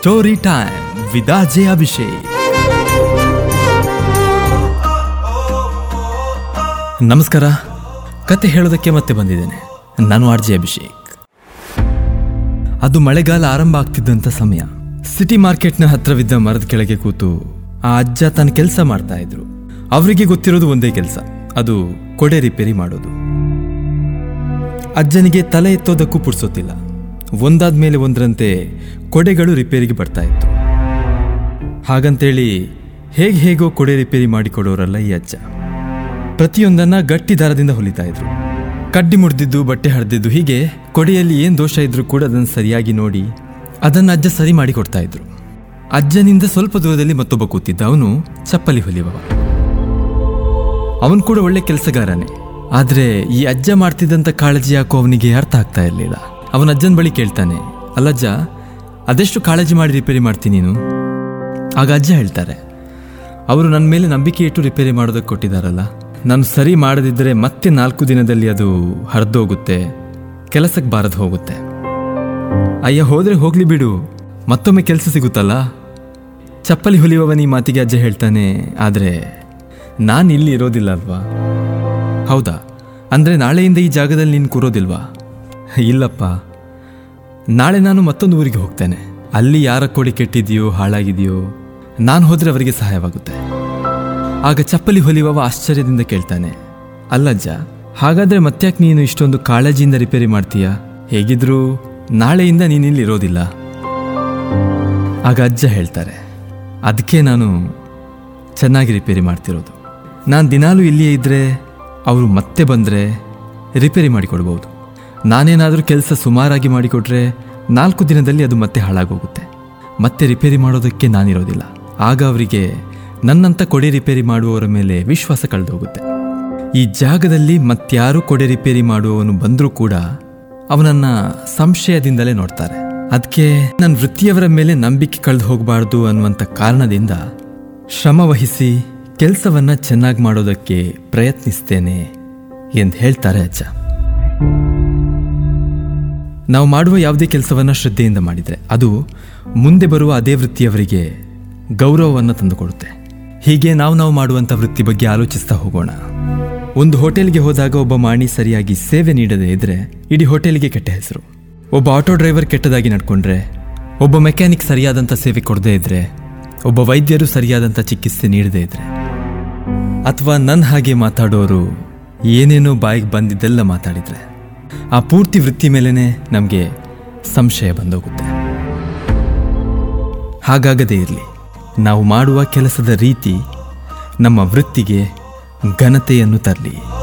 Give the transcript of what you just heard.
Story time ವಿದಾಜೆ Abhishek ನಮಸ್ಕಾರ. ಕತೆ ಹೇಳೋದಕ್ಕೆ ಮತ್ತೆ ಬಂದಿದ್ದೇನೆ. ನಾನು ಅರ್ಜಿ ಅಭಿಷೇಕ್. ಅದು ಮಳೆಗಾಲ ಆರಂಭ ಆಗ್ತಿದ್ದಂಥ ಸಮಯ. ಸಿಟಿ ಮಾರ್ಕೆಟ್ನ ಹತ್ರವಿದ್ದ ಮರದ ಕೆಳಗೆ ಕೂತು ಆ ಅಜ್ಜ ತನ್ನ ಕೆಲಸ ಮಾಡ್ತಾ ಇದ್ರು. ಅವರಿಗೆ ಗೊತ್ತಿರೋದು ಒಂದೇ ಕೆಲಸ. ಅದು ಕೊಡೆ ರಿಪೇರಿ ಮಾಡೋದು. ಅಜ್ಜನಿಗೆ ತಲೆ ಎತ್ತೋದಕ್ಕೂ ಪುಡ್ಸೋತಿಲ್ಲ ಒಂದಾದ್ಮೇಲೆ ಒಂದರಂತೆ ಕೊಡೆಗಳು ರಿಪೇರಿಗೆ ಬರ್ತಾ ಇತ್ತು. ಹಾಗಂತೇಳಿ ಹೇಗೆ ಹೇಗೋ ಕೊಡೆ ರಿಪೇರಿ ಮಾಡಿಕೊಡೋರಲ್ಲ ಈ ಅಜ್ಜ. ಪ್ರತಿಯೊಂದನ್ನ ಗಟ್ಟಿ ದಾರದಿಂದ ಹೊಲಿತಾ ಇದ್ರು. ಕಡ್ಡಿ ಮುಡ್ದಿದ್ದು ಬಟ್ಟೆ ಹರಿದಿದ್ದು, ಹೀಗೆ ಕೊಡೆಯಲ್ಲಿ ಏನು ದೋಷ ಇದ್ರೂ ಕೂಡ ಅದನ್ನು ಸರಿಯಾಗಿ ನೋಡಿ ಅದನ್ನ ಅಜ್ಜ ಸರಿ ಮಾಡಿ ಕೊಡ್ತಾ ಇದ್ರು. ಅಜ್ಜನಿಂದ ಸ್ವಲ್ಪ ದೂರದಲ್ಲಿ ಮತ್ತೊಬ್ಬ ಕೂತಿದ್ದ. ಅವನು ಚಪ್ಪಲಿ ಹೊಲಿಯುವವ. ಅವನು ಕೂಡ ಒಳ್ಳೆ ಕೆಲಸಗಾರನೇ. ಆದರೆ ಈ ಅಜ್ಜ ಮಾಡ್ತಿದ್ದಂಥ ಕಾಳಜಿ ಯಾಕೋ ಅವನಿಗೆ ಅರ್ಥ ಆಗ್ತಾ ಇರಲಿಲ್ಲ. ಅವನ ಅಜ್ಜನ ಬಳಿ ಕೇಳ್ತಾನೆ, ಅಲ್ಲಜ್ಜ, ಅದೆಷ್ಟು ಕಾಳಜಿ ಮಾಡಿ ರಿಪೇರಿ ಮಾಡ್ತೀನಿ ನೀನು? ಆಗ ಅಜ್ಜ ಹೇಳ್ತಾರೆ, ಅವರು ನನ್ನ ಮೇಲೆ ನಂಬಿಕೆ ಇಟ್ಟು ರಿಪೇರಿ ಮಾಡೋದಕ್ಕೆ ಕೊಟ್ಟಿದ್ದಾರಲ್ಲ. ನಾನು ಸರಿ ಮಾಡದಿದ್ದರೆ ಮತ್ತೆ ನಾಲ್ಕು ದಿನದಲ್ಲಿ ಅದು ಹರಿದೋಗುತ್ತೆ, ಕೆಲಸಕ್ಕೆ ಬಾರದು ಹೋಗುತ್ತೆ. ಅಯ್ಯ, ಹೋದರೆ ಹೋಗಲಿ ಬಿಡು. ಮತ್ತೊಮ್ಮೆ ಕೆಲಸ ಸಿಗುತ್ತಲ್ಲ? ಚಪ್ಪಲಿ ಹೊಲಿಯುವವನ ಈ ಮಾತಿಗೆ ಅಜ್ಜ ಹೇಳ್ತಾನೆ, ಆದರೆ ನಾನು ಇಲ್ಲಿ ಇರೋದಿಲ್ಲ ಅಲ್ವಾ? ಹೌದಾ? ಅಂದರೆ ನಾಳೆಯಿಂದ ಈ ಜಾಗದಲ್ಲಿ ನೀನು ಕೂರೋದಿಲ್ವಾ? ಇಲ್ಲಪ್ಪ. ನಾಳೆ ನಾನು ಮತ್ತೊಂದು ಊರಿಗೆ ಹೋಗ್ತೇನೆ. ಅಲ್ಲಿ ಯಾರ ಕೊಡಿ ಕೆಟ್ಟಿದೆಯೋ, ಹಾಳಾಗಿದೆಯೋ, ನಾನು ಹೋದರೆ ಅವರಿಗೆ ಸಹಾಯವಾಗುತ್ತೆ. ಆಗ ಚಪ್ಪಲಿ ಹೊಲಿಯುವವ ಆಶ್ಚರ್ಯದಿಂದ ಕೇಳ್ತಾನೆ ಅಲ್ಲಜ್ಜ ಹಾಗಾದ್ರೆ ಮತ್ತ್ಯಾಕೆ ನೀನು ಇಷ್ಟೊಂದು ಕಾಳಜಿಯಿಂದ ರಿಪೇರಿ ಮಾಡ್ತೀಯಾ? ಹೇಗಿದ್ರೂ ನಾಳೆಯಿಂದ ನೀನಿಲ್ಲಿ ಇರೋದಿಲ್ಲ. ಆಗ ಅಜ್ಜ ಹೇಳ್ತಾರೆ, ಅದಕ್ಕೆ ನಾನು ಚೆನ್ನಾಗಿ ರಿಪೇರಿ ಮಾಡ್ತಿರೋದು. ನಾನು ದಿನಾಲೂ ಇಲ್ಲಿಯೇ ಇದ್ದರೆ ಅವರು ಮತ್ತೆ ಬಂದರೆ ರಿಪೇರಿ ಮಾಡಿಕೊಡ್ಬೋದು. ನಾನೇನಾದರೂ ಕೆಲಸ ಸುಮಾರಾಗಿ ಮಾಡಿಕೊಟ್ರೆ ನಾಲ್ಕು ದಿನದಲ್ಲಿ ಅದು ಮತ್ತೆ ಹಾಳಾಗೋಗುತ್ತೆ. ಮತ್ತೆ ರಿಪೇರಿ ಮಾಡೋದಕ್ಕೆ ನಾನಿರೋದಿಲ್ಲ. ಆಗ ಅವರಿಗೆ ನನ್ನಂಥ ಕೊಡೆ ರಿಪೇರಿ ಮಾಡುವವರ ಮೇಲೆ ವಿಶ್ವಾಸ ಕಳೆದೋಗುತ್ತೆ. ಈ ಜಾಗದಲ್ಲಿ ಮತ್ತಾರೂ ಕೊಡೆ ರಿಪೇರಿ ಮಾಡುವವನು ಬಂದರೂ ಕೂಡ ಅವನನ್ನ ಸಂಶಯದಿಂದಲೇ ನೋಡ್ತಾರೆ. ಅದಕ್ಕೆ ನನ್ನ ವೃತ್ತಿಯವರ ಮೇಲೆ ನಂಬಿಕೆ ಕಳೆದು ಹೋಗಬಾರ್ದು ಅನ್ನುವಂಥ ಕಾರಣದಿಂದ ಶ್ರಮವಹಿಸಿ ಕೆಲಸವನ್ನ ಚೆನ್ನಾಗಿ ಮಾಡೋದಕ್ಕೆ ಪ್ರಯತ್ನಿಸ್ತೇನೆ ಎಂದು ಹೇಳ್ತಾರೆ ಅಜ್ಜ. ನಾವು ಮಾಡುವ ಯಾವುದೇ ಕೆಲಸವನ್ನು ಶ್ರದ್ಧೆಯಿಂದ ಮಾಡಿದರೆ ಅದು ಮುಂದೆ ಬರುವ ಅದೇ ವೃತ್ತಿಯವರಿಗೆ ಗೌರವವನ್ನು ತಂದುಕೊಡುತ್ತೆ. ಹೀಗೆ ನಾವು ನಾವು ಮಾಡುವಂಥ ವೃತ್ತಿ ಬಗ್ಗೆ ಆಲೋಚಿಸ್ತಾ ಹೋಗೋಣ. ಒಂದು ಹೋಟೆಲ್ಗೆ ಹೋದಾಗ ಒಬ್ಬ ಮಾಣಿ ಸರಿಯಾಗಿ ಸೇವೆ ನೀಡದೇ ಇದ್ರೆ ಇಡೀ ಹೋಟೆಲ್ಗೆ ಕೆಟ್ಟ ಹೆಸರು. ಒಬ್ಬ ಆಟೋ ಡ್ರೈವರ್ ಕೆಟ್ಟದಾಗಿ ನಡ್ಕೊಂಡ್ರೆ, ಒಬ್ಬ ಮೆಕ್ಯಾನಿಕ್ ಸರಿಯಾದಂಥ ಸೇವೆ ಕೊಡದೇ ಇದ್ರೆ, ಒಬ್ಬ ವೈದ್ಯರು ಸರಿಯಾದಂಥ ಚಿಕಿತ್ಸೆ ನೀಡದೇ ಇದ್ರೆ. ಅಥವಾ ನನ್ನ ಹಾಗೆ ಮಾತಾಡೋರು ಏನೇನೋ ಬಾಯಿಗೆ ಬಂದಿದ್ದೆಲ್ಲ ಮಾತಾಡಿದ್ರೆ. ಆ ಪೂರ್ತಿ ವೃತ್ತಿ ಮೇಲೇನೆ ನಮಗೆ ಸಂಶಯ ಬಂದೋಗುತ್ತೆ. ಹಾಗಾಗದೇ ಇರಲಿ. ನಾವು ಮಾಡುವ ಕೆಲಸದ ರೀತಿ ನಮ್ಮ ವೃತ್ತಿಗೆ ಘನತೆಯನ್ನು ತರಲಿ.